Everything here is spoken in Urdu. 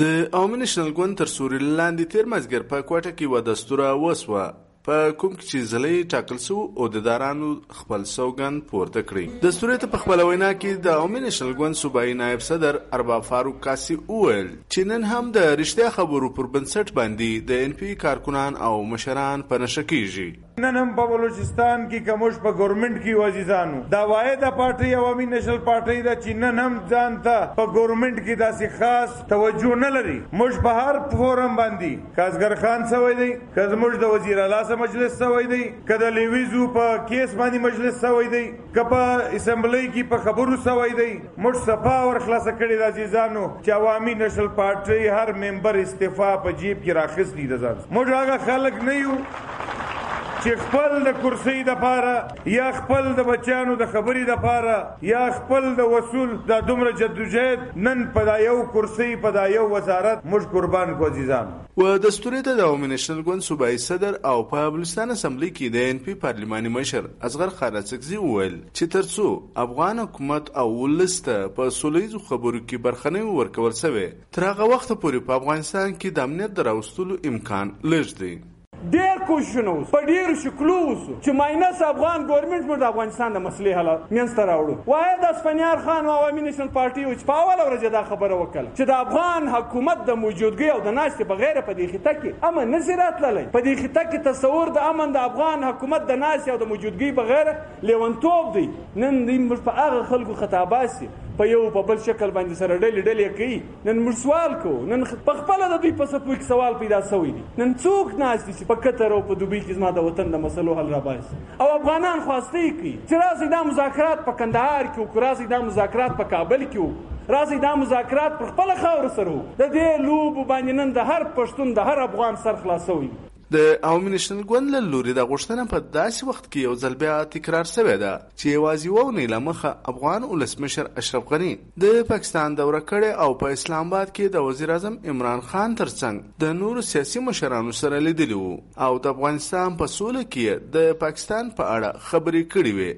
د عوامي ګوند تر سوري لاندې تیر مازګر په کوټه کې و دستوره وسوه. په کوم کې چې زلی ټاکل سو، او د دارانو خپل سوګن پورته کړی د سوري ته په خپل وینا کې د عوامي نېشنل ګوند صوبایي نائب صدر ارباب فاروق کاسي وویل چې نن هم د رښتیا خبرو پر بنسټ باندې د ان پی کارکنان او مشران په نشه کیږي. نن هم په بلوچستان کې کومش په ګورنمنت کې وزیزانو دا واحده پارټي عوامي نېشنل پارټي دا چې نن هم ځان ته په ګورنمنت کې داسې خاص توجه نه لري. موږ په هر فورم باندې کازګر خان سوی دی که موږ د وزیر اعلی سره مجلس سوی دی که د لیویزو په کیس باندې مجلس سوی دی که په اسمبلی کې په خبرو سوی دی موږ صفا ور خلاص کړی د عزیزانو چې عوامي نشل پارټي هر ممبر استعفا په جیب کې راخص دي د ځان موږ هغه خلک نه یو چې خپل د کرسي د پاره یا خپل د بچانو د خبرې د پاره یا خپل د وصول د دومره جدوجہد، نن په دا یو کرسي، په دا یو وزارت موږ قربان کو عزیزان و دستوري ته د عوامي نېشنل ګوند صوبایي صدر او په بلوچستان اسمبلی کې د ان پی پارلماني مشر اصغر خارڅکزي وویل چې ترڅو افغان حکومت او ولسته په سولېزو خبرو کې برخنه ورکول شوی تر هغه وخت پورې په افغانستان کې د امنیت دراوستلو امکان لږ دی. ډیر کوششونه وس په ډیر شکلو وس چې ماینس افغان ګورنمنت مر د افغانستان د مسلې حل مینځته راوړو. وای د اسپنیار خان او عوامي نېشنل پارټي او چې په اول ورځ دا خبره وکړه. چې د افغان حکومت د موجودګۍ او د ناشته بغیر په دې خطه کې امن نظرات للی په دې خطه کې تصور د امن د افغان حکومت د ناشته او د موجودګۍ بغیر لیونتوب دی. نن دې په هغه خلکو خطاباسي. په یو په بل شکل باندې سره ډلې ډلې کوي. نن موږ سوال کوو. نن په خپل د دوی په سپو کې سوال پیدا شوی دی. نن څوک ناس دي چې په قطر او په دوبۍ کې زما د وطن د مسلو حل را باسي او افغانان خواسته کوي. چې راځي دا مذاکرات په کندهار کې او راځي دا مذاکرات په کابل کې راځي دا مذاکرات پر خپل خاور سره د دې لوب باندې نن د هر پښتون، د هر افغان سر خلاصوي د عوامي نېشنل ګوند له لوري د غوښتنه په داسې وخت کې یو ځل بیا تکرار شوې ده چې یوازې وونې له مخه افغان ولسمشر اشرف غني د پاکستان دوره کړې او په اسلام آباد کې د وزیر اعظم عمران خان ترڅنګ د نورو سیاسي مشرانو سره لیدلی وو او د افغانستان په سوله کې د پاکستان په اړه خبرې کړې وې.